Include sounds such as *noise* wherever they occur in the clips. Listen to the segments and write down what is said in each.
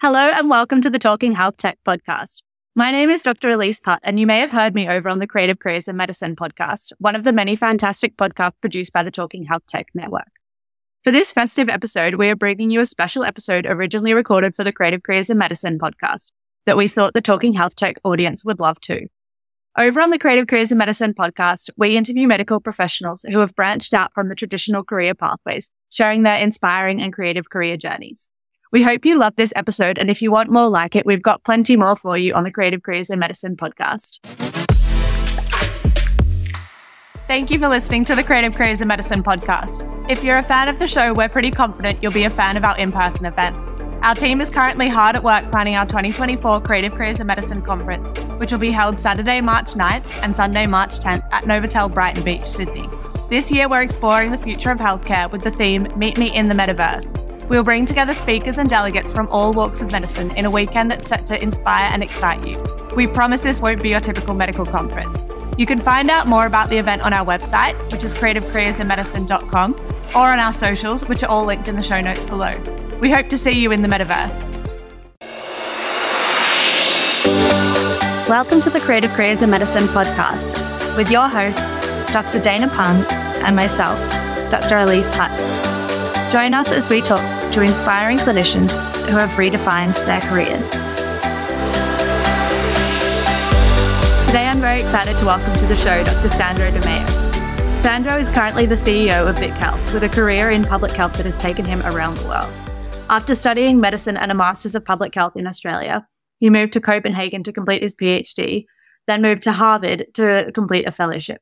Hello and welcome to the Talking HealthTech podcast. My name is Dr. Elise Putt, and you may have heard me over on the Creative Careers in Medicine podcast, one of the many fantastic podcasts produced by the Talking HealthTech Network. For this festive episode, we are bringing you a special episode originally recorded for the Creative Careers in Medicine podcast that we thought the Talking HealthTech audience would love too. Over on the Creative Careers in Medicine podcast, we interview medical professionals who have branched out from the traditional career pathways, sharing their inspiring and creative career journeys. We hope you love this episode. And if you want more like it, we've got plenty more for you on the Creative Careers in Medicine podcast. Thank you for listening to the Creative Careers in Medicine podcast. If you're a fan of the show, we're pretty confident you'll be a fan of our in person events. Our team is currently hard at work planning our 2024 Creative Careers in Medicine conference, which will be held Saturday, March 9th and Sunday, March 10th at Novotel Brighton Beach, Sydney. This year, we're exploring the future of healthcare with the theme Meet Me in the Metaverse. We'll bring together speakers and delegates from all walks of medicine in a weekend that's set to inspire and excite you. We promise this won't be your typical medical conference. You can find out more about the event on our website, which is creativecareersinmedicine.com, or on our socials, which are all linked in the show notes below. We hope to see you in the metaverse. Welcome to the Creative Careers in Medicine podcast with your host, Dr. Dana Phang, and myself, Dr. Elise Putt. Join us as we talk to inspiring clinicians who have redefined their careers. Today, I'm very excited to welcome to the show Dr. Sandro Demaio. Sandro is currently the CEO of VicHealth, with a career in public health that has taken him around the world. After studying medicine and a Masters of Public Health in Australia, he moved to Copenhagen to complete his PhD, then moved to Harvard to complete a fellowship.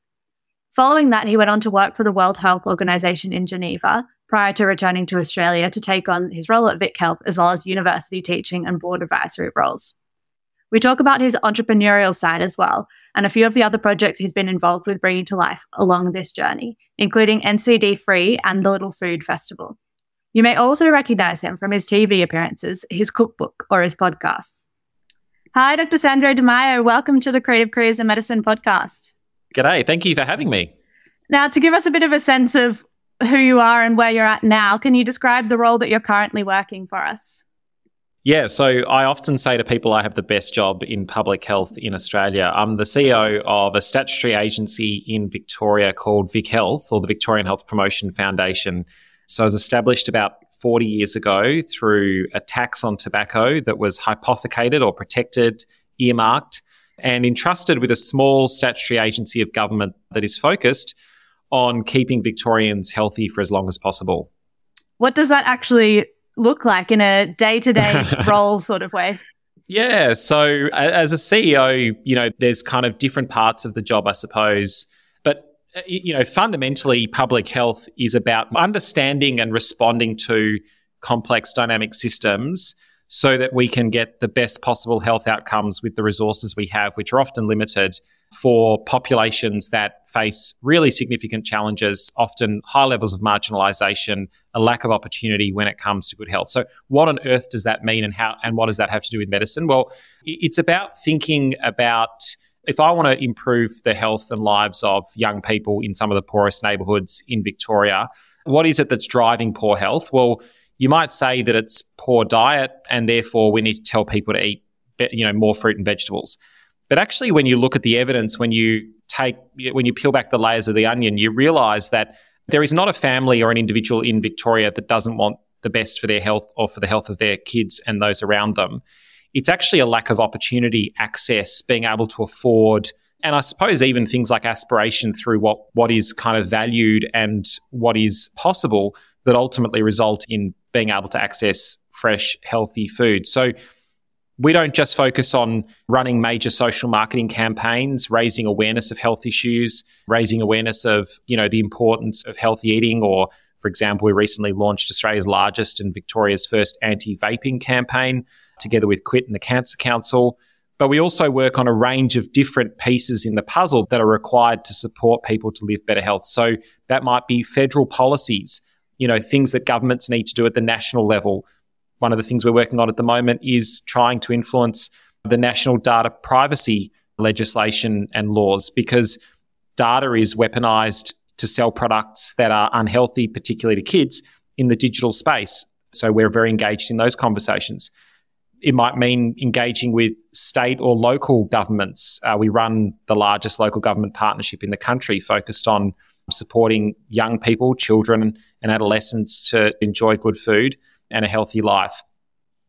Following that, he went on to work for the World Health Organization in Geneva, prior to returning to Australia to take on his role at VicHealth, as well as university teaching and board advisory roles. We talk about his entrepreneurial side as well, and a few of the other projects he's been involved with bringing to life along this journey, including NCD Free and the Little Food Festival. You may also recognize him from his TV appearances, his cookbook, or his podcasts. Hi, Dr. Sandro Demaio. Welcome to the Creative Careers in Medicine podcast. G'day. Thank you for having me. Now, to give us a bit of a sense of who you are and where you're at now, can you describe the role that you're currently working for us? Yeah, so I often say to people I have the best job in public health in Australia. I'm the CEO of a statutory agency in Victoria called VicHealth or the Victorian Health Promotion Foundation. So it was established about 40 years ago through a tax on tobacco that was hypothecated or protected, earmarked, and entrusted with a small statutory agency of government that is focused on keeping Victorians healthy for as long as possible. What does that actually look like in a day to day role sort of way? Yeah. So as a CEO, you know, there's kind of different parts of the job, I suppose. But, uh, you know, fundamentally, public health is about understanding and responding to complex dynamic systems so that we can get the best possible health outcomes with the resources we have, which are often limited for populations that face really significant challenges, often high levels of marginalization, a lack of opportunity when it comes to good health. So what on earth does that mean and how and what does that have to do with medicine? Well, it's about thinking about if I want to improve the health and lives of young people in some of the poorest neighborhoods in Victoria, what is it that's driving poor health? Well, you might say that it's poor diet and therefore we need to tell people to eat you know more fruit and vegetables. But actually, when you look at the evidence, when you take, when you peel back the layers of the onion, you realize that there is not a family or an individual in Victoria that doesn't want the best for their health or for the health of their kids and those around them. It's actually a lack of opportunity, access, being able to afford, and I suppose even things like aspiration through what, what is kind of valued and what is possible that ultimately result in being able to access fresh, healthy food. So we don't just focus on running major social marketing campaigns, raising awareness of health issues, raising awareness of, you know, the importance of healthy eating or for example, we recently launched Australia's largest and Victoria's first anti-vaping campaign together with Quit and the Cancer Council. But we also work on a range of different pieces in the puzzle that are required to support people to live better health. So that might be federal policies, you know, things that governments need to do at the national level, one of the things we're working on at the moment is trying to influence the national data privacy legislation and laws because data is weaponized to sell products that are unhealthy, particularly to kids, in the digital space. So we're very engaged in those conversations. It might mean engaging with state or local governments. Uh, we run the largest local government partnership in the country focused on supporting young people, children, and adolescents to enjoy good food and a healthy life.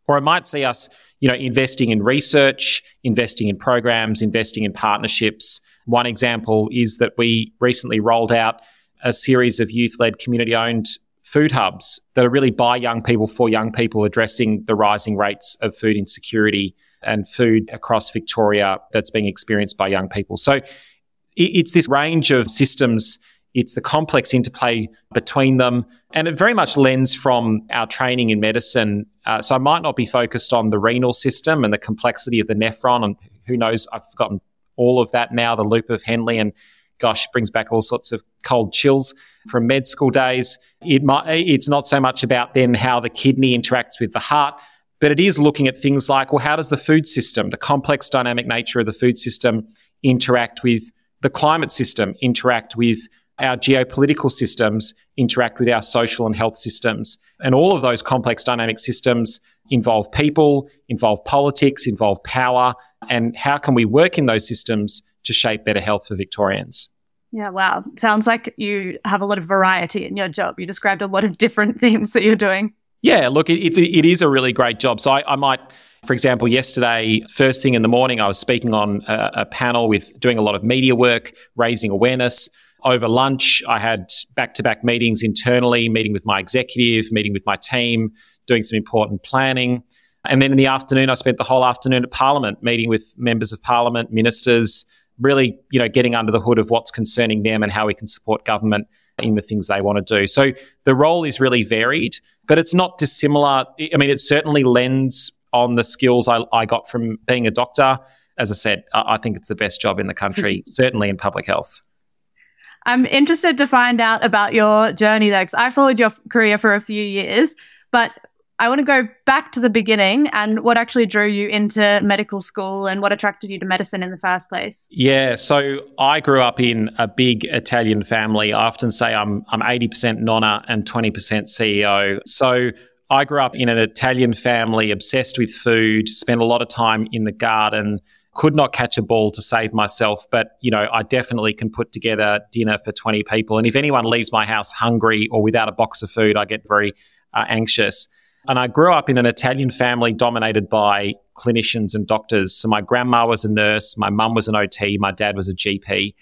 Or it might see us, you know, investing in research, investing in programs, investing in partnerships. One example is that we recently rolled out a series of youth-led community-owned food hubs that are really by young people for young people addressing the rising rates of food insecurity and food across Victoria that's being experienced by young people. So it's this range of systems it's the complex interplay between them. And it very much lends from our training in medicine. Uh, so I might not be focused on the renal system and the complexity of the nephron. And who knows, I've forgotten all of that now, the loop of Henle. And gosh, it brings back all sorts of cold chills from med school days. It might, it's not so much about then how the kidney interacts with the heart, but it is looking at things like, well, how does the food system, the complex dynamic nature of the food system, interact with the climate system, interact with our geopolitical systems interact with our social and health systems. And all of those complex dynamic systems involve people, involve politics, involve power. And how can we work in those systems to shape better health for Victorians? Yeah, wow. Sounds like you have a lot of variety in your job. You described a lot of different *laughs* things that you're doing. Yeah, look, it, it's, it is a really great job. So I, I might for example, yesterday, first thing in the morning, I was speaking on a, a panel with doing a lot of media work, raising awareness over lunch, I had back to back meetings internally, meeting with my executive, meeting with my team, doing some important planning. And then in the afternoon, I spent the whole afternoon at Parliament, meeting with members of Parliament, ministers, really, you know, getting under the hood of what's concerning them and how we can support government in the things they want to do. So the role is really varied, but it's not dissimilar. I mean, it certainly lends on the skills I, I got from being a doctor. As I said, I, I think it's the best job in the country, *laughs* certainly in public health. I'm interested to find out about your journey there because I followed your career for a few years, but I want to go back to the beginning and what actually drew you into medical school and what attracted you to medicine in the first place. Yeah, so I grew up in a big Italian family. I often say I'm I'm 80% nonna and 20% CEO. So I grew up in an Italian family, obsessed with food, spent a lot of time in the garden could not catch a ball to save myself, but you know, I definitely can put together dinner for 20 people. And if anyone leaves my house hungry or without a box of food, I get very uh, anxious. And I grew up in an Italian family dominated by clinicians and doctors. So my grandma was a nurse, my mum was an OT, my dad was a GP.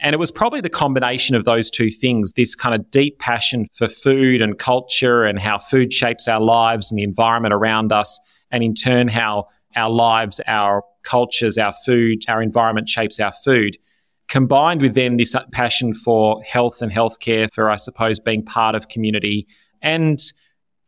And it was probably the combination of those two things this kind of deep passion for food and culture and how food shapes our lives and the environment around us, and in turn, how our lives, our cultures, our food, our environment shapes our food. Combined with then this passion for health and healthcare, for I suppose being part of community, and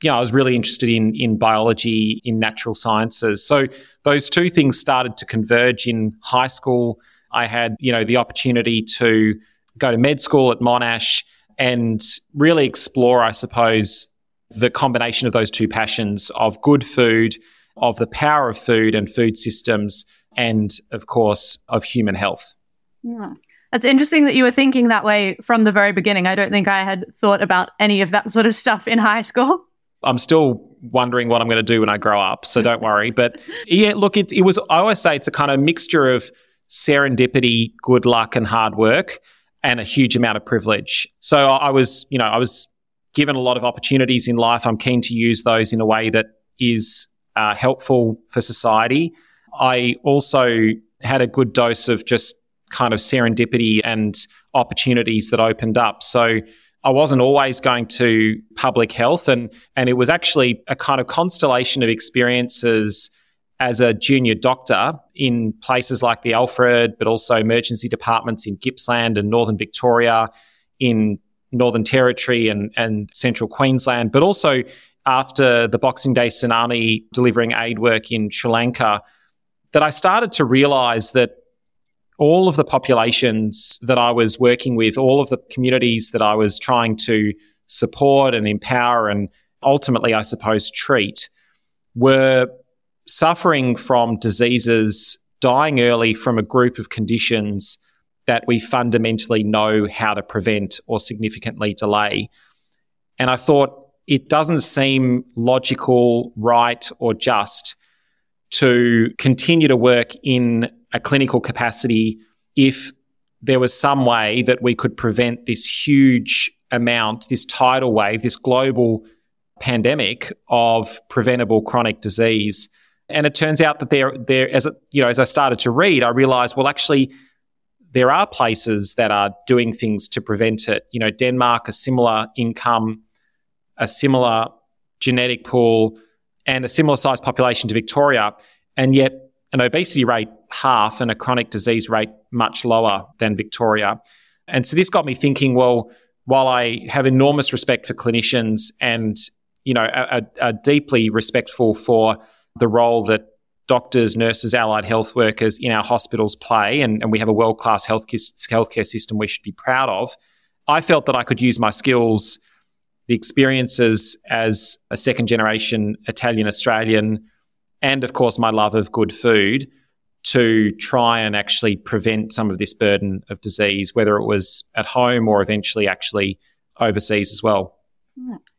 you know, I was really interested in in biology, in natural sciences. So those two things started to converge in high school. I had you know the opportunity to go to med school at Monash and really explore, I suppose, the combination of those two passions of good food of the power of food and food systems, and of course, of human health. Yeah. It's interesting that you were thinking that way from the very beginning. I don't think I had thought about any of that sort of stuff in high school. *laughs* I'm still wondering what I'm going to do when I grow up, so don't worry. But yeah, look, it, it was, I always say it's a kind of mixture of serendipity, good luck, and hard work, and a huge amount of privilege. So I was, you know, I was given a lot of opportunities in life. I'm keen to use those in a way that is uh, helpful for society. I also had a good dose of just kind of serendipity and opportunities that opened up. So I wasn't always going to public health, and and it was actually a kind of constellation of experiences as a junior doctor in places like the Alfred, but also emergency departments in Gippsland and Northern Victoria, in Northern Territory and, and Central Queensland, but also after the Boxing Day tsunami delivering aid work in Sri Lanka that I started to realize that all of the populations that I was working with, all of the communities that I was trying to support and empower and ultimately, I suppose, treat were suffering from diseases, dying early from a group of conditions that we fundamentally know how to prevent or significantly delay. And I thought, it doesn't seem logical, right, or just to continue to work in a clinical capacity if there was some way that we could prevent this huge amount, this tidal wave, this global pandemic of preventable chronic disease. And it turns out that there, there, as you know, as I started to read, I realized, well, actually, there are places that are doing things to prevent it. You know, Denmark, a similar income, a similar genetic pool, and a similar sized population to Victoria, and yet an obesity rate half and a chronic disease rate much lower than Victoria. And so this got me thinking, well, while I have enormous respect for clinicians and you know are, deeply respectful for the role that doctors, nurses, allied health workers in our hospitals play, and, and we have a world class health healthcare system we should be proud of. I felt that I could use my skills, the experiences as a second generation Italian Australian, and of course my love of good food to try and actually prevent some of this burden of disease, whether it was at home or eventually actually overseas as well.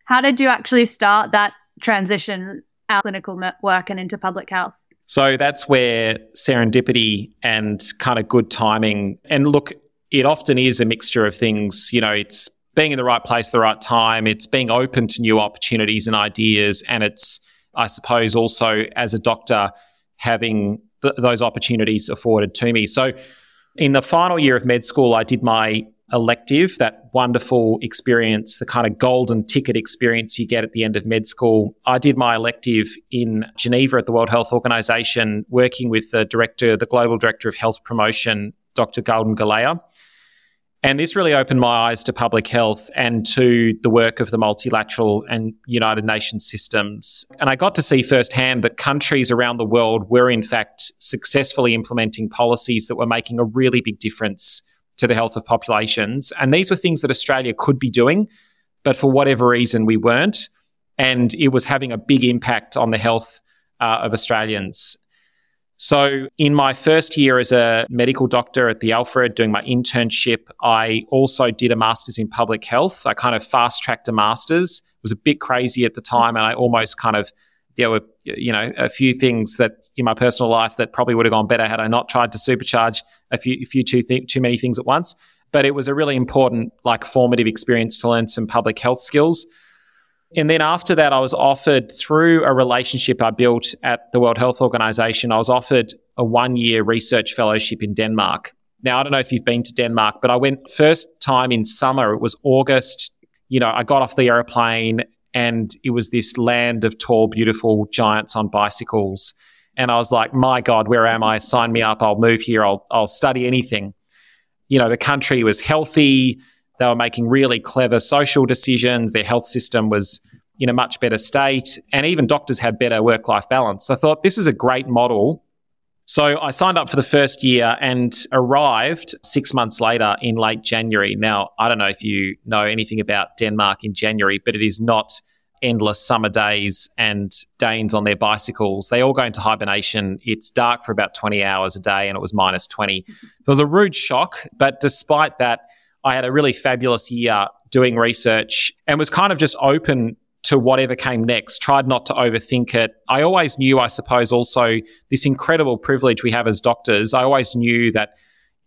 How did you actually start that transition out clinical work and into public health? So that's where serendipity and kind of good timing, and look, it often is a mixture of things. You know, it's being in the right place, the right time, it's being open to new opportunities and ideas, and it's, I suppose, also as a doctor, having th- those opportunities afforded to me. So in the final year of med school, I did my elective, that wonderful experience, the kind of golden ticket experience you get at the end of med school. I did my elective in Geneva at the World Health Organization, working with the director, the global director of health promotion, Dr. Gauden Galea. And this really opened my eyes to public health and to the work of the multilateral and United Nations systems. And I got to see firsthand that countries around the world were, in fact, successfully implementing policies that were making a really big difference to the health of populations. And these were things that Australia could be doing, but for whatever reason, we weren't. And it was having a big impact on the health uh, of Australians. So, in my first year as a medical doctor at the Alfred doing my internship, I also did a master's in public health. I kind of fast tracked a master's. It was a bit crazy at the time, and I almost kind of, there were, you know, a few things that in my personal life that probably would have gone better had I not tried to supercharge a few, a few too, th- too many things at once. But it was a really important, like, formative experience to learn some public health skills. And then after that, I was offered through a relationship I built at the World Health Organization, I was offered a one year research fellowship in Denmark. Now, I don't know if you've been to Denmark, but I went first time in summer. It was August. You know, I got off the airplane and it was this land of tall, beautiful giants on bicycles. And I was like, my God, where am I? Sign me up. I'll move here. I'll, I'll study anything. You know, the country was healthy they were making really clever social decisions. Their health system was in a much better state. And even doctors had better work life balance. So I thought this is a great model. So I signed up for the first year and arrived six months later in late January. Now, I don't know if you know anything about Denmark in January, but it is not endless summer days and Danes on their bicycles. They all go into hibernation. It's dark for about 20 hours a day and it was minus 20. So it was a rude shock. But despite that, I had a really fabulous year doing research and was kind of just open to whatever came next, tried not to overthink it. I always knew, I suppose, also this incredible privilege we have as doctors. I always knew that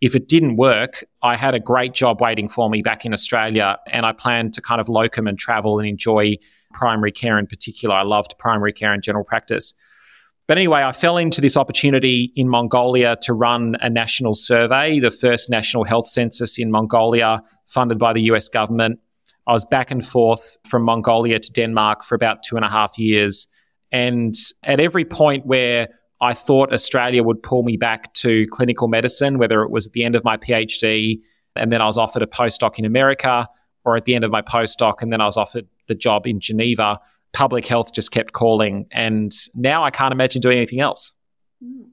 if it didn't work, I had a great job waiting for me back in Australia, and I planned to kind of locum and travel and enjoy primary care in particular. I loved primary care and general practice. But anyway, I fell into this opportunity in Mongolia to run a national survey, the first national health census in Mongolia, funded by the US government. I was back and forth from Mongolia to Denmark for about two and a half years. And at every point where I thought Australia would pull me back to clinical medicine, whether it was at the end of my PhD and then I was offered a postdoc in America, or at the end of my postdoc and then I was offered the job in Geneva public health just kept calling. And now I can't imagine doing anything else. Mm.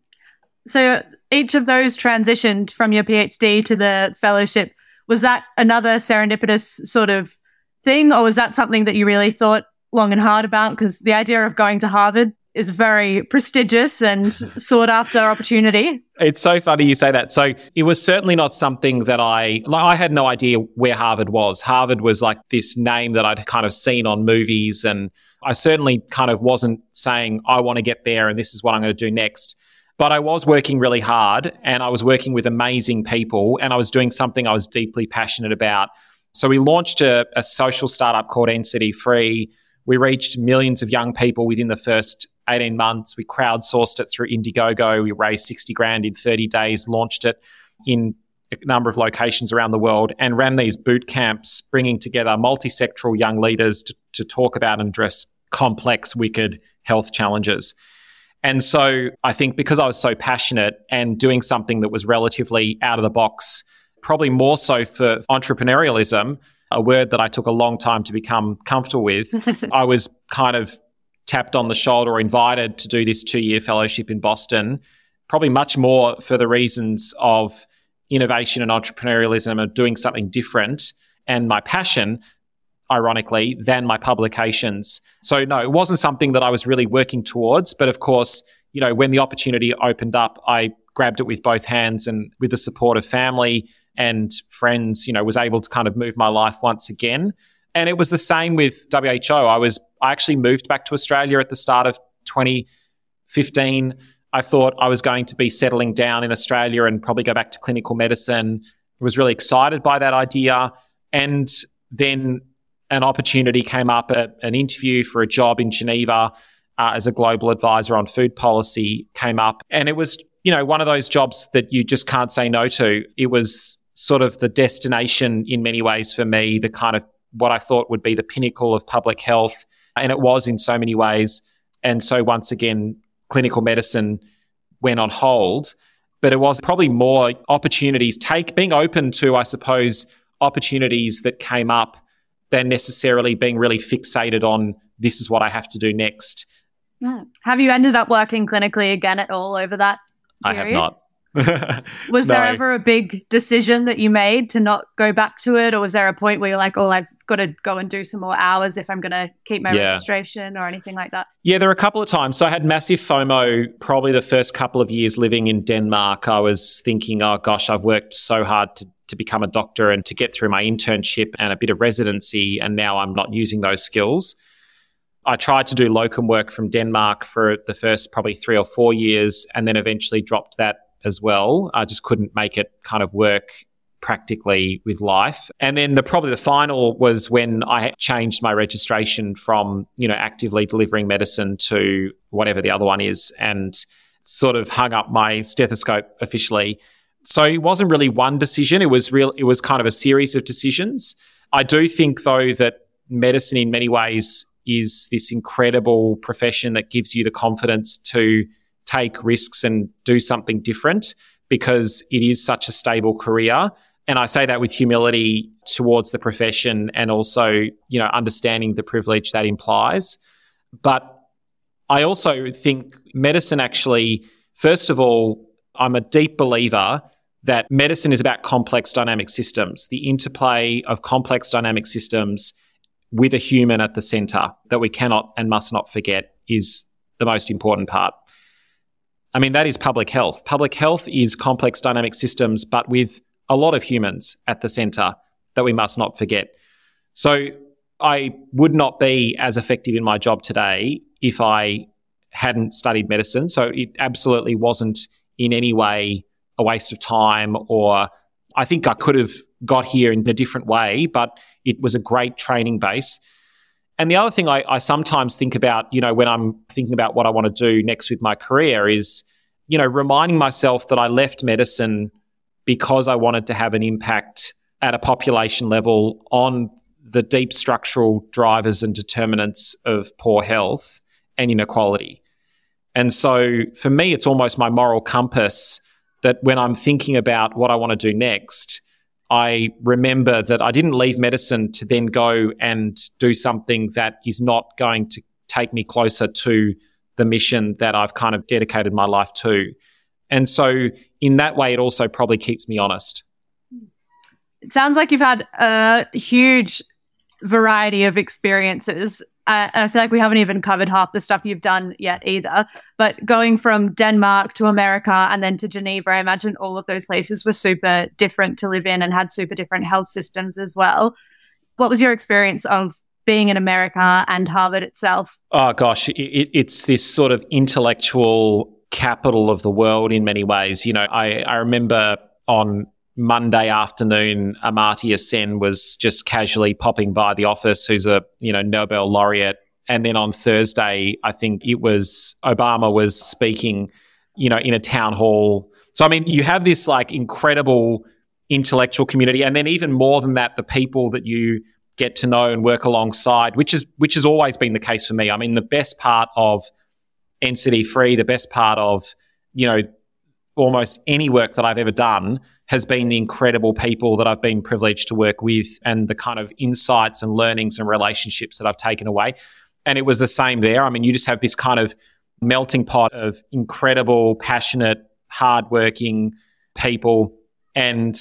So each of those transitioned from your PhD to the fellowship. Was that another serendipitous sort of thing, or was that something that you really thought long and hard about? Because the idea of going to Harvard is very prestigious and *laughs* sought after opportunity. It's so funny you say that. So it was certainly not something that I like I had no idea where Harvard was. Harvard was like this name that I'd kind of seen on movies and I certainly kind of wasn't saying I want to get there and this is what I'm going to do next. But I was working really hard and I was working with amazing people and I was doing something I was deeply passionate about. So we launched a, a social startup called NCD Free. We reached millions of young people within the first 18 months. We crowdsourced it through Indiegogo. We raised 60 grand in 30 days, launched it in a number of locations around the world, and ran these boot camps, bringing together multi sectoral young leaders to, to talk about and address complex, wicked health challenges. And so I think because I was so passionate and doing something that was relatively out of the box, probably more so for entrepreneurialism, a word that I took a long time to become comfortable with, *laughs* I was kind of tapped on the shoulder or invited to do this two year fellowship in Boston, probably much more for the reasons of innovation and entrepreneurialism and doing something different and my passion ironically, than my publications. So, no, it wasn't something that I was really working towards. But of course, you know, when the opportunity opened up, I grabbed it with both hands and with the support of family and friends, you know, was able to kind of move my life once again. And it was the same with WHO. I was, I actually moved back to Australia at the start of 2015. I thought I was going to be settling down in Australia and probably go back to clinical medicine. I was really excited by that idea. And then an opportunity came up at an interview for a job in Geneva uh, as a global advisor on food policy came up. And it was, you know, one of those jobs that you just can't say no to. It was sort of the destination in many ways for me, the kind of what I thought would be the pinnacle of public health. And it was in so many ways. And so once again, clinical medicine went on hold. But it was probably more opportunities, take being open to, I suppose, opportunities that came up than necessarily being really fixated on this is what I have to do next. Yeah. Have you ended up working clinically again at all over that? Period? I have not. *laughs* was no. there ever a big decision that you made to not go back to it, or was there a point where you're like, "Oh, I've got to go and do some more hours if I'm going to keep my yeah. registration or anything like that"? Yeah, there were a couple of times. So I had massive FOMO. Probably the first couple of years living in Denmark, I was thinking, "Oh gosh, I've worked so hard to to become a doctor and to get through my internship and a bit of residency, and now I'm not using those skills. I tried to do locum work from Denmark for the first probably three or four years, and then eventually dropped that as well. I just couldn't make it kind of work practically with life. And then the probably the final was when I changed my registration from, you know, actively delivering medicine to whatever the other one is and sort of hung up my stethoscope officially so it wasn't really one decision. It was real. It was kind of a series of decisions. I do think though that medicine in many ways is this incredible profession that gives you the confidence to take risks and do something different because it is such a stable career. And I say that with humility towards the profession and also, you know, understanding the privilege that implies. But I also think medicine actually, first of all, I'm a deep believer that medicine is about complex dynamic systems, the interplay of complex dynamic systems with a human at the center that we cannot and must not forget is the most important part. I mean, that is public health. Public health is complex dynamic systems, but with a lot of humans at the center that we must not forget. So I would not be as effective in my job today if I hadn't studied medicine. So it absolutely wasn't in any way a waste of time or I think I could have got here in a different way, but it was a great training base. And the other thing I, I, sometimes think about, you know, when I'm thinking about what I want to do next with my career is, you know, reminding myself that I left medicine because I wanted to have an impact at a population level on the deep structural drivers and determinants of poor health and inequality. And so for me, it's almost my moral compass that when I'm thinking about what I want to do next, I remember that I didn't leave medicine to then go and do something that is not going to take me closer to the mission that I've kind of dedicated my life to. And so, in that way, it also probably keeps me honest. It sounds like you've had a huge variety of experiences Uh, I feel like we haven't even covered half the stuff you've done yet either. But going from Denmark to America and then to Geneva, I imagine all of those places were super different to live in and had super different health systems as well. What was your experience of being in America and Harvard itself? Oh, gosh, it, it's this sort of intellectual capital of the world in many ways. You know, I, I remember on Monday afternoon, Amartya Sen was just casually popping by the office, who's a you know Nobel laureate. And then on Thursday, I think it was Obama was speaking, you know, in a town hall. So I mean, you have this like incredible intellectual community, and then even more than that, the people that you get to know and work alongside, which is which has always been the case for me. I mean, the best part of NCD free, the best part of you know almost any work that I've ever done has been the incredible people that I've been privileged to work with and the kind of insights and learnings and relationships that I've taken away. And it was the same there. I mean, you just have this kind of melting pot of incredible, passionate, hardworking people. And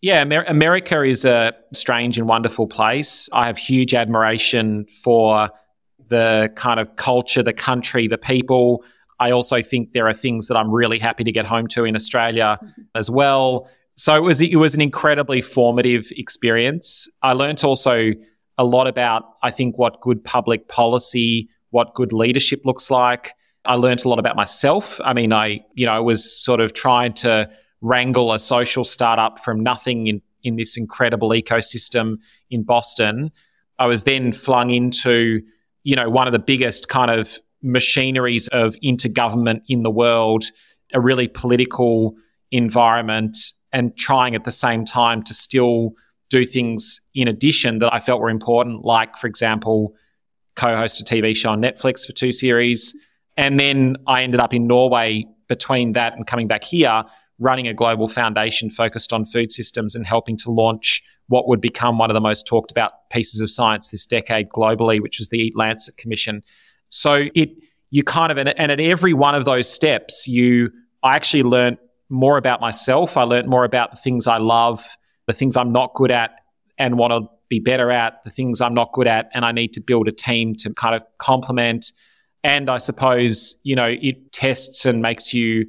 yeah, Amer- America is a strange and wonderful place. I have huge admiration for the kind of culture, the country, the people. I also think there are things that I'm really happy to get home to in Australia mm-hmm. as well. So it was it was an incredibly formative experience. I learned also a lot about I think what good public policy, what good leadership looks like. I learned a lot about myself. I mean, I you know was sort of trying to wrangle a social startup from nothing in in this incredible ecosystem in Boston. I was then flung into you know one of the biggest kind of machineries of intergovernment in the world, a really political environment, and trying at the same time to still do things in addition that I felt were important, like, for example, co host a TV show on Netflix for two series. And then I ended up in Norway between that and coming back here, running a global foundation focused on food systems and helping to launch what would become one of the most talked about pieces of science this decade globally, which was the Eat Lancet Commission. So it you kind of and, and at every one of those steps, you I actually learned more about myself. I learned more about the things I love, the things I'm not good at and want to be better at, the things I'm not good at, and I need to build a team to kind of complement. And I suppose, you know, it tests and makes you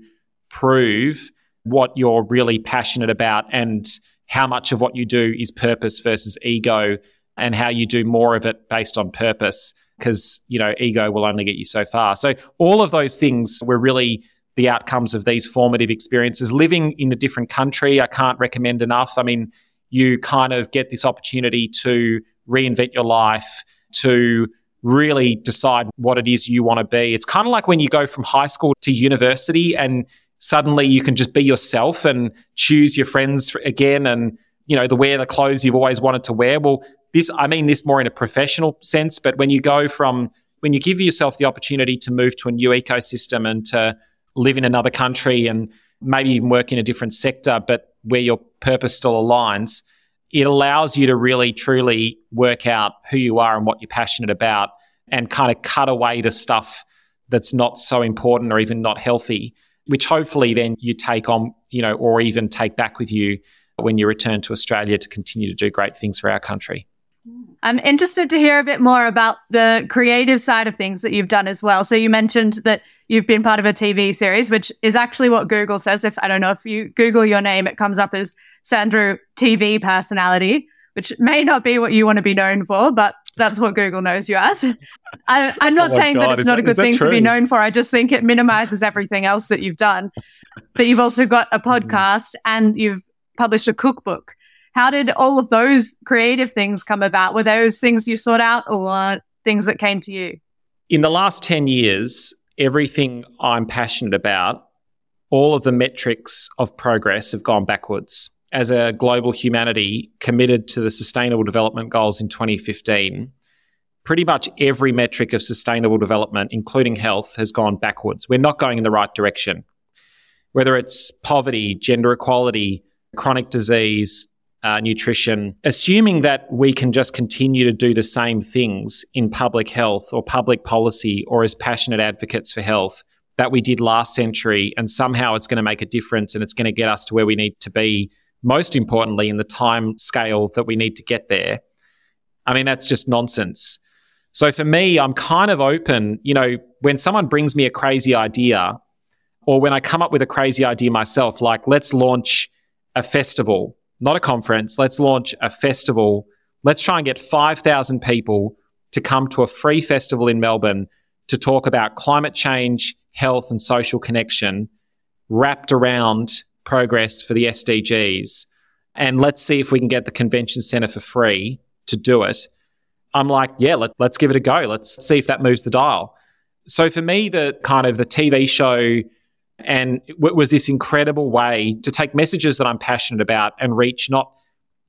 prove what you're really passionate about and how much of what you do is purpose versus ego and how you do more of it based on purpose because you know ego will only get you so far. So all of those things were really the outcomes of these formative experiences. Living in a different country, I can't recommend enough. I mean, you kind of get this opportunity to reinvent your life, to really decide what it is you want to be. It's kind of like when you go from high school to university and suddenly you can just be yourself and choose your friends again and you know the wear the clothes you've always wanted to wear well this, I mean this more in a professional sense, but when you go from, when you give yourself the opportunity to move to a new ecosystem and to live in another country and maybe even work in a different sector, but where your purpose still aligns, it allows you to really truly work out who you are and what you're passionate about and kind of cut away the stuff that's not so important or even not healthy, which hopefully then you take on, you know, or even take back with you when you return to Australia to continue to do great things for our country. I'm interested to hear a bit more about the creative side of things that you've done as well. So you mentioned that you've been part of a TV series, which is actually what Google says. If I don't know if you Google your name, it comes up as Sandro TV personality, which may not be what you want to be known for, but that's what Google knows you as. *laughs* I, am not oh saying God, that it's not that, a good thing true? to be known for. I just think it minimizes everything else that you've done. But you've also got a *laughs* podcast and you've published a cookbook. How did all of those creative things come about? Were those things you sought out or things that came to you? In the last 10 years, everything I'm passionate about, all of the metrics of progress have gone backwards. As a global humanity committed to the Sustainable Development Goals in 2015, pretty much every metric of sustainable development, including health, has gone backwards. We're not going in the right direction. Whether it's poverty, gender equality, chronic disease, uh, nutrition, assuming that we can just continue to do the same things in public health or public policy or as passionate advocates for health that we did last century, and somehow it's going to make a difference and it's going to get us to where we need to be, most importantly, in the time scale that we need to get there. I mean, that's just nonsense. So for me, I'm kind of open. You know, when someone brings me a crazy idea, or when I come up with a crazy idea myself, like let's launch a festival, not a conference, let's launch a festival. Let's try and get 5,000 people to come to a free festival in Melbourne to talk about climate change, health, and social connection wrapped around progress for the SDGs. And let's see if we can get the convention center for free to do it. I'm like, yeah, let, let's give it a go. Let's see if that moves the dial. So for me, the kind of the TV show and it was this incredible way to take messages that I'm passionate about and reach not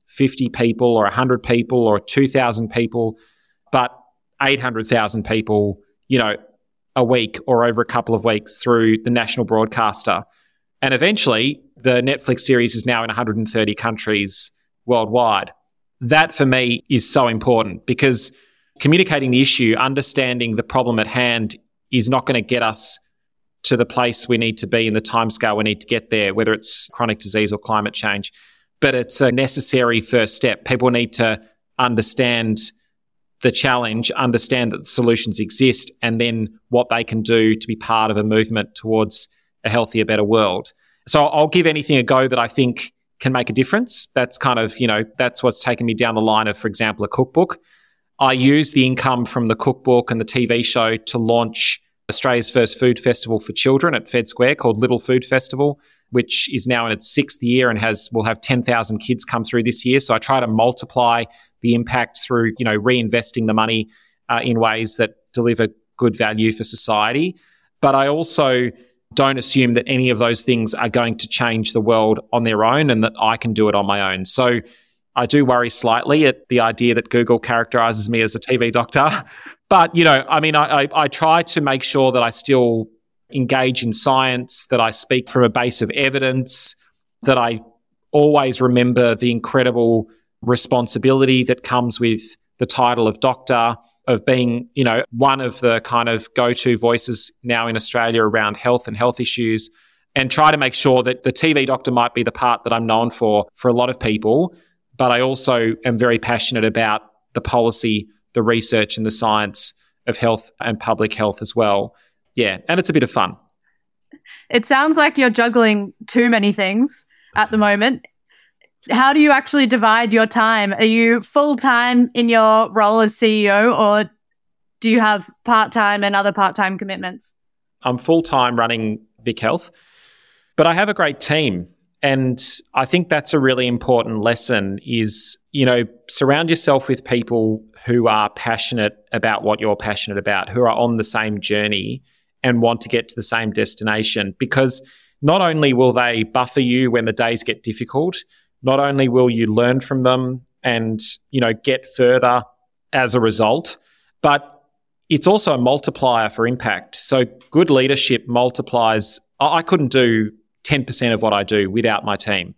50 people or 100 people or 2,000 people, but 800,000 people, you know, a week or over a couple of weeks through the national broadcaster. And eventually, the Netflix series is now in 130 countries worldwide. That for me is so important because communicating the issue, understanding the problem at hand is not going to get us to the place we need to be in the timescale we need to get there, whether it's chronic disease or climate change. But it's a necessary first step. People need to understand the challenge, understand that the solutions exist, and then what they can do to be part of a movement towards a healthier, better world. So I'll give anything a go that I think can make a difference. That's kind of, you know, that's what's taken me down the line of, for example, a cookbook. I use the income from the cookbook and the TV show to launch Australia's first food festival for children at Fed Square called Little Food Festival, which is now in its sixth year and has will have 10,000 kids come through this year. So I try to multiply the impact through, you know, reinvesting the money uh, in ways that deliver good value for society. But I also don't assume that any of those things are going to change the world on their own and that I can do it on my own. So I do worry slightly at the idea that Google characterizes me as a TV doctor. *laughs* But, you know, I mean, I, I, I try to make sure that I still engage in science, that I speak from a base of evidence, that I always remember the incredible responsibility that comes with the title of doctor, of being, you know, one of the kind of go to voices now in Australia around health and health issues, and try to make sure that the TV doctor might be the part that I'm known for for a lot of people. But I also am very passionate about the policy, the research, and the science of health and public health as well. Yeah, and it's a bit of fun. It sounds like you're juggling too many things at the moment how do you actually divide your time? Are you full time in your role as CEO or do you have part time and other part time commitments? I'm full time running VicHealth, but I have a great team. And I think that's a really important lesson is, you know, surround yourself with people who are passionate about what you're passionate about, who are on the same journey and want to get to the same destination because not only will they buffer you when the days get difficult, not only will you learn from them and you know get further as a result, but it's also a multiplier for impact. So good leadership multiplies. I couldn't do 10% of what I do without my team.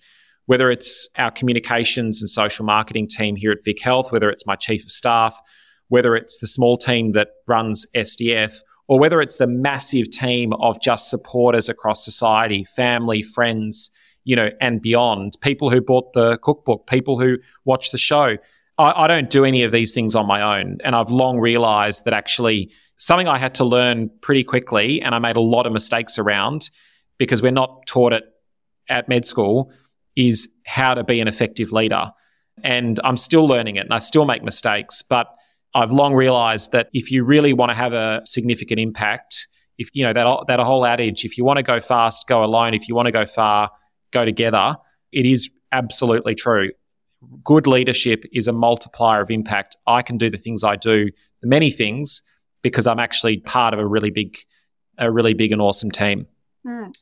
Whether it's our communications and social marketing team here at VicHealth, whether it's my chief of staff, whether it's the small team that runs SDF, or whether it's the massive team of just supporters across society, family, friends, you know, and beyond. People who bought the cookbook, people who watch the show. I, I don't do any of these things on my own. And I've long realized that actually something I had to learn pretty quickly, and I made a lot of mistakes around because we're not taught it at med school, is how to be an effective leader. And I'm still learning it and I still make mistakes. But I've long realized that if you really want to have a significant impact, if you know that that whole adage, if you want to go fast, go alone. If you want to go far, go together, it is absolutely true. Good leadership is a multiplier of impact. I can do the things I do, the many things, because I'm actually part of a really big, a really big and awesome team.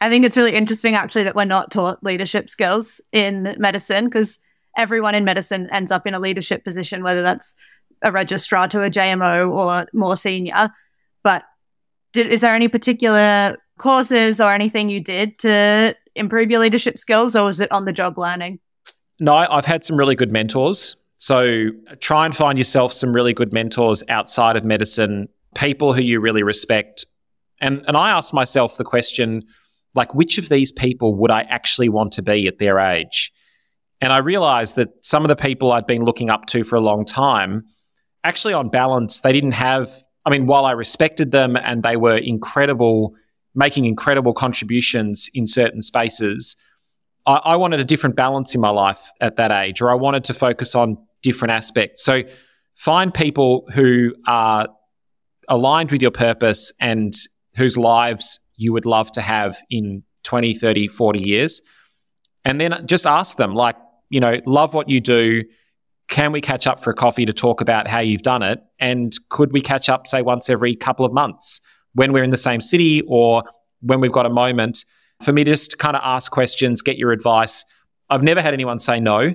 I think it's really interesting actually that we're not taught leadership skills in medicine because everyone in medicine ends up in a leadership position, whether that's a registrar to a JMO or more senior. But did, is there any particular courses or anything you did to improve your leadership skills, or was it on the job learning? No, I've had some really good mentors. So try and find yourself some really good mentors outside of medicine, people who you really respect. And and I asked myself the question, like, which of these people would I actually want to be at their age? And I realized that some of the people I'd been looking up to for a long time actually, on balance, they didn't have, I mean, while I respected them and they were incredible, making incredible contributions in certain spaces, I, I wanted a different balance in my life at that age, or I wanted to focus on different aspects. So find people who are aligned with your purpose and whose lives you would love to have in 20, 30, 40 years. And then just ask them, like, you know, love what you do. Can we catch up for a coffee to talk about how you've done it? And could we catch up, say, once every couple of months when we're in the same city or when we've got a moment for me to just kind of ask questions, get your advice? I've never had anyone say no.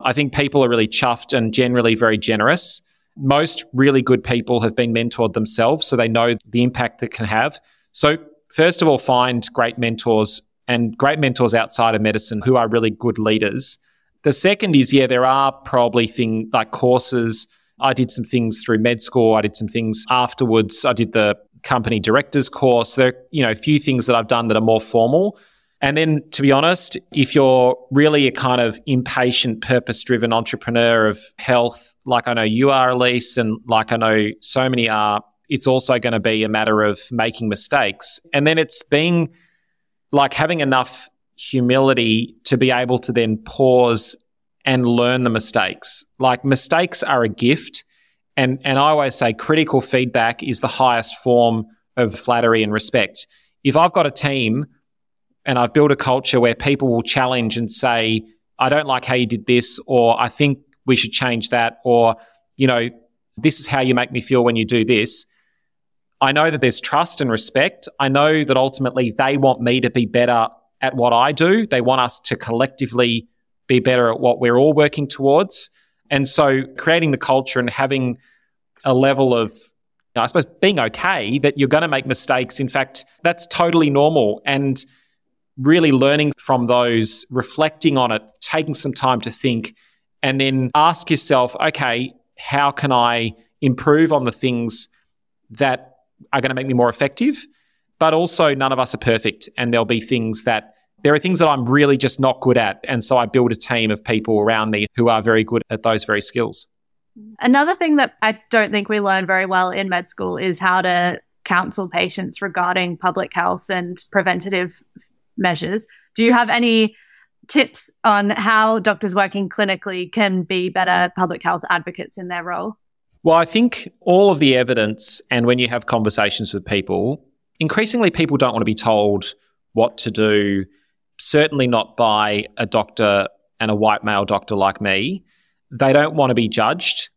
I think people are really chuffed and generally very generous. Most really good people have been mentored themselves, so they know the impact it can have. So, first of all, find great mentors and great mentors outside of medicine who are really good leaders. The second is, yeah, there are probably things like courses. I did some things through med school. I did some things afterwards. I did the company directors course. There are, you know, a few things that I've done that are more formal. And then, to be honest, if you're really a kind of impatient, purpose driven entrepreneur of health, like I know you are, Elise, and like I know so many are, it's also going to be a matter of making mistakes. And then it's being like having enough humility to be able to then pause and learn the mistakes. Like mistakes are a gift. And, and I always say critical feedback is the highest form of flattery and respect. If I've got a team and I've built a culture where people will challenge and say, I don't like how you did this, or I think we should change that, or, you know, this is how you make me feel when you do this. I know that there's trust and respect. I know that ultimately they want me to be better at what I do. They want us to collectively be better at what we're all working towards. And so creating the culture and having a level of, I suppose, being okay that you're going to make mistakes. In fact, that's totally normal. And really learning from those, reflecting on it, taking some time to think, and then ask yourself, okay, how can I improve on the things that are going to make me more effective. But also, none of us are perfect. And there'll be things that there are things that I'm really just not good at. And so I build a team of people around me who are very good at those very skills. Another thing that I don't think we learn very well in med school is how to counsel patients regarding public health and preventative measures. Do you have any tips on how doctors working clinically can be better public health advocates in their role? Well, I think all of the evidence, and when you have conversations with people, increasingly people don't want to be told what to do, certainly not by a doctor and a white male doctor like me. They don't want to be judged.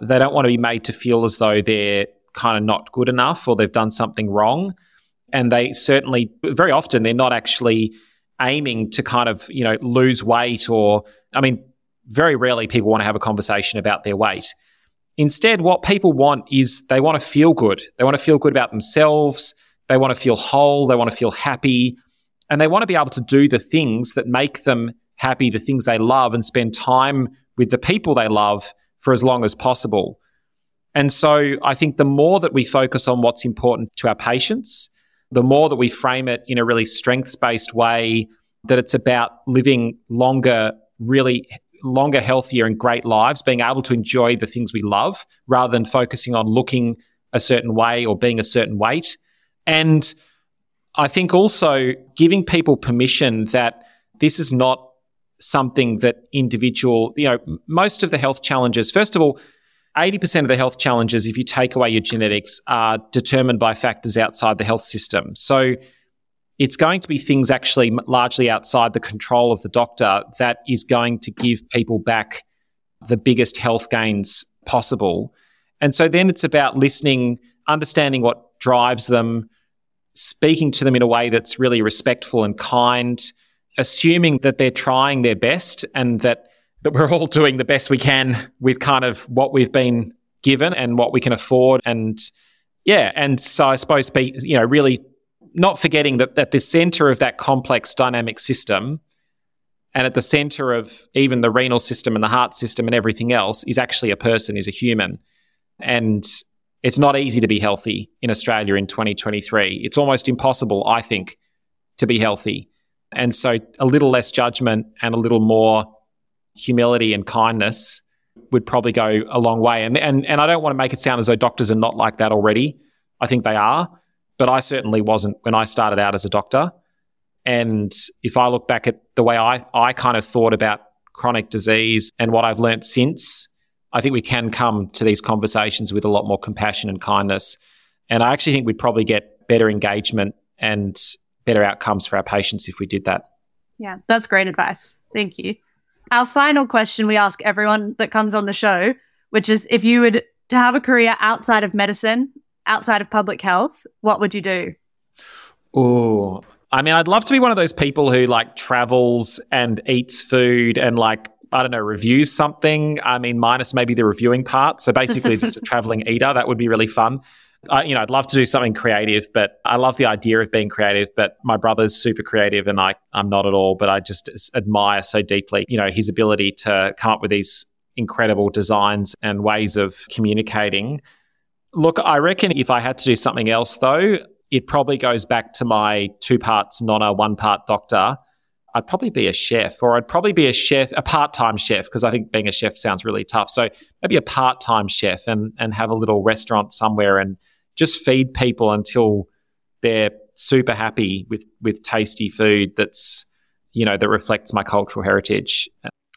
They don't want to be made to feel as though they're kind of not good enough or they've done something wrong. And they certainly, very often, they're not actually aiming to kind of, you know, lose weight or, I mean, very rarely people want to have a conversation about their weight. Instead, what people want is they want to feel good. They want to feel good about themselves. They want to feel whole. They want to feel happy. And they want to be able to do the things that make them happy, the things they love, and spend time with the people they love for as long as possible. And so I think the more that we focus on what's important to our patients, the more that we frame it in a really strengths based way, that it's about living longer, really longer, healthier, and great lives, being able to enjoy the things we love rather than focusing on looking a certain way or being a certain weight. And I think also giving people permission that this is not something that individual, you know, most of the health challenges, first of all, 80% of the health challenges, if you take away your genetics, are determined by factors outside the health system. So it's going to be things actually largely outside the control of the doctor that is going to give people back the biggest health gains possible. And so then it's about listening, understanding what drives them, speaking to them in a way that's really respectful and kind, assuming that they're trying their best and that that we're all doing the best we can with kind of what we've been given and what we can afford and yeah and so i suppose be you know really not forgetting that at the center of that complex dynamic system and at the center of even the renal system and the heart system and everything else is actually a person, is a human. And it's not easy to be healthy in Australia in 2023. It's almost impossible, I think, to be healthy. And so a little less judgment and a little more humility and kindness would probably go a long way. And and and I don't want to make it sound as though doctors are not like that already. I think they are, but I certainly wasn't when I started out as a doctor. And if I look back at the way I, I kind of thought about chronic disease and what I've learnt since, I think we can come to these conversations with a lot more compassion and kindness. And I actually think we'd probably get better engagement and better outcomes for our patients if we did that. Yeah, that's great advice. Thank you. Our final question we ask everyone that comes on the show, which is if you would to have a career outside of medicine, outside of public health, what would you do? Oh, I mean, I'd love to be one of those people who like travels and eats food and like I don't know, reviews something. I mean, minus maybe the reviewing part. So basically, just a *laughs* traveling eater. That would be really fun. I, you know, I'd love to do something creative, but I love the idea of being creative. But my brother's super creative, and I, I'm not at all. But I just admire so deeply, you know, his ability to come up with these incredible designs and ways of communicating. Look, I reckon if I had to do something else, though, it probably goes back to my two parts nonna, one part doctor. I'd probably be a chef, or I'd probably be a chef, a part time chef, because I think being a chef sounds really tough. So maybe a part time chef and, and have a little restaurant somewhere and just feed people until they're super happy with, with tasty food that's, you know, that reflects my cultural heritage.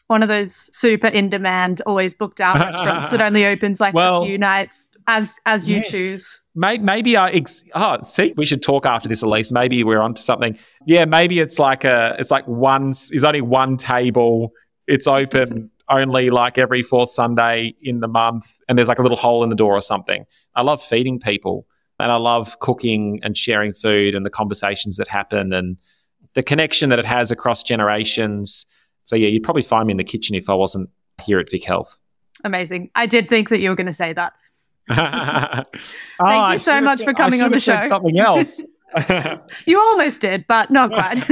One of those super in demand, always booked out restaurants that only opens like well, a few nights as as you yes. choose. Maybe, I ex- oh see we should talk after this Elise. Maybe we're onto something. Yeah, maybe it's like a it's like one is only one table. It's open only like every fourth Sunday in the month, and there's like a little hole in the door or something. I love feeding people, and I love cooking and sharing food and the conversations that happen and the connection that it has across generations. So yeah, you'd probably find me in the kitchen if I wasn't here at VicHealth. Amazing. I did think that you were going to say that. *laughs* Thank oh, you ah, so much said, for coming on the show. something else. *laughs* *laughs* you almost did, but not quite.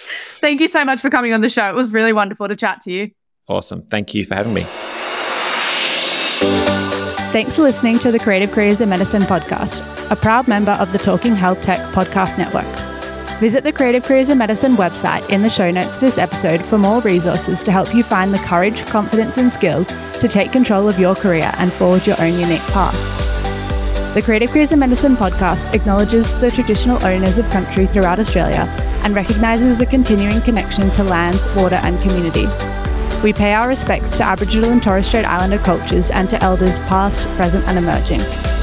Thank you so much for coming on the show. It was really wonderful to chat to you. Awesome. Thank you for having me. Thanks for listening to the Creative Careers in Medicine podcast, a proud member of the Talking HealthTech podcast network. Visit the Creative Careers in Medicine website in the show notes this episode for more resources to help you find the courage, confidence, and skills to take control of your career and forge your own unique path. The Creative Careers in Medicine podcast acknowledges the traditional owners of country throughout Australia and recognises the continuing connection to lands, water, and community. We pay our respects to Aboriginal and Torres Strait Islander cultures and to elders past, present, and emerging.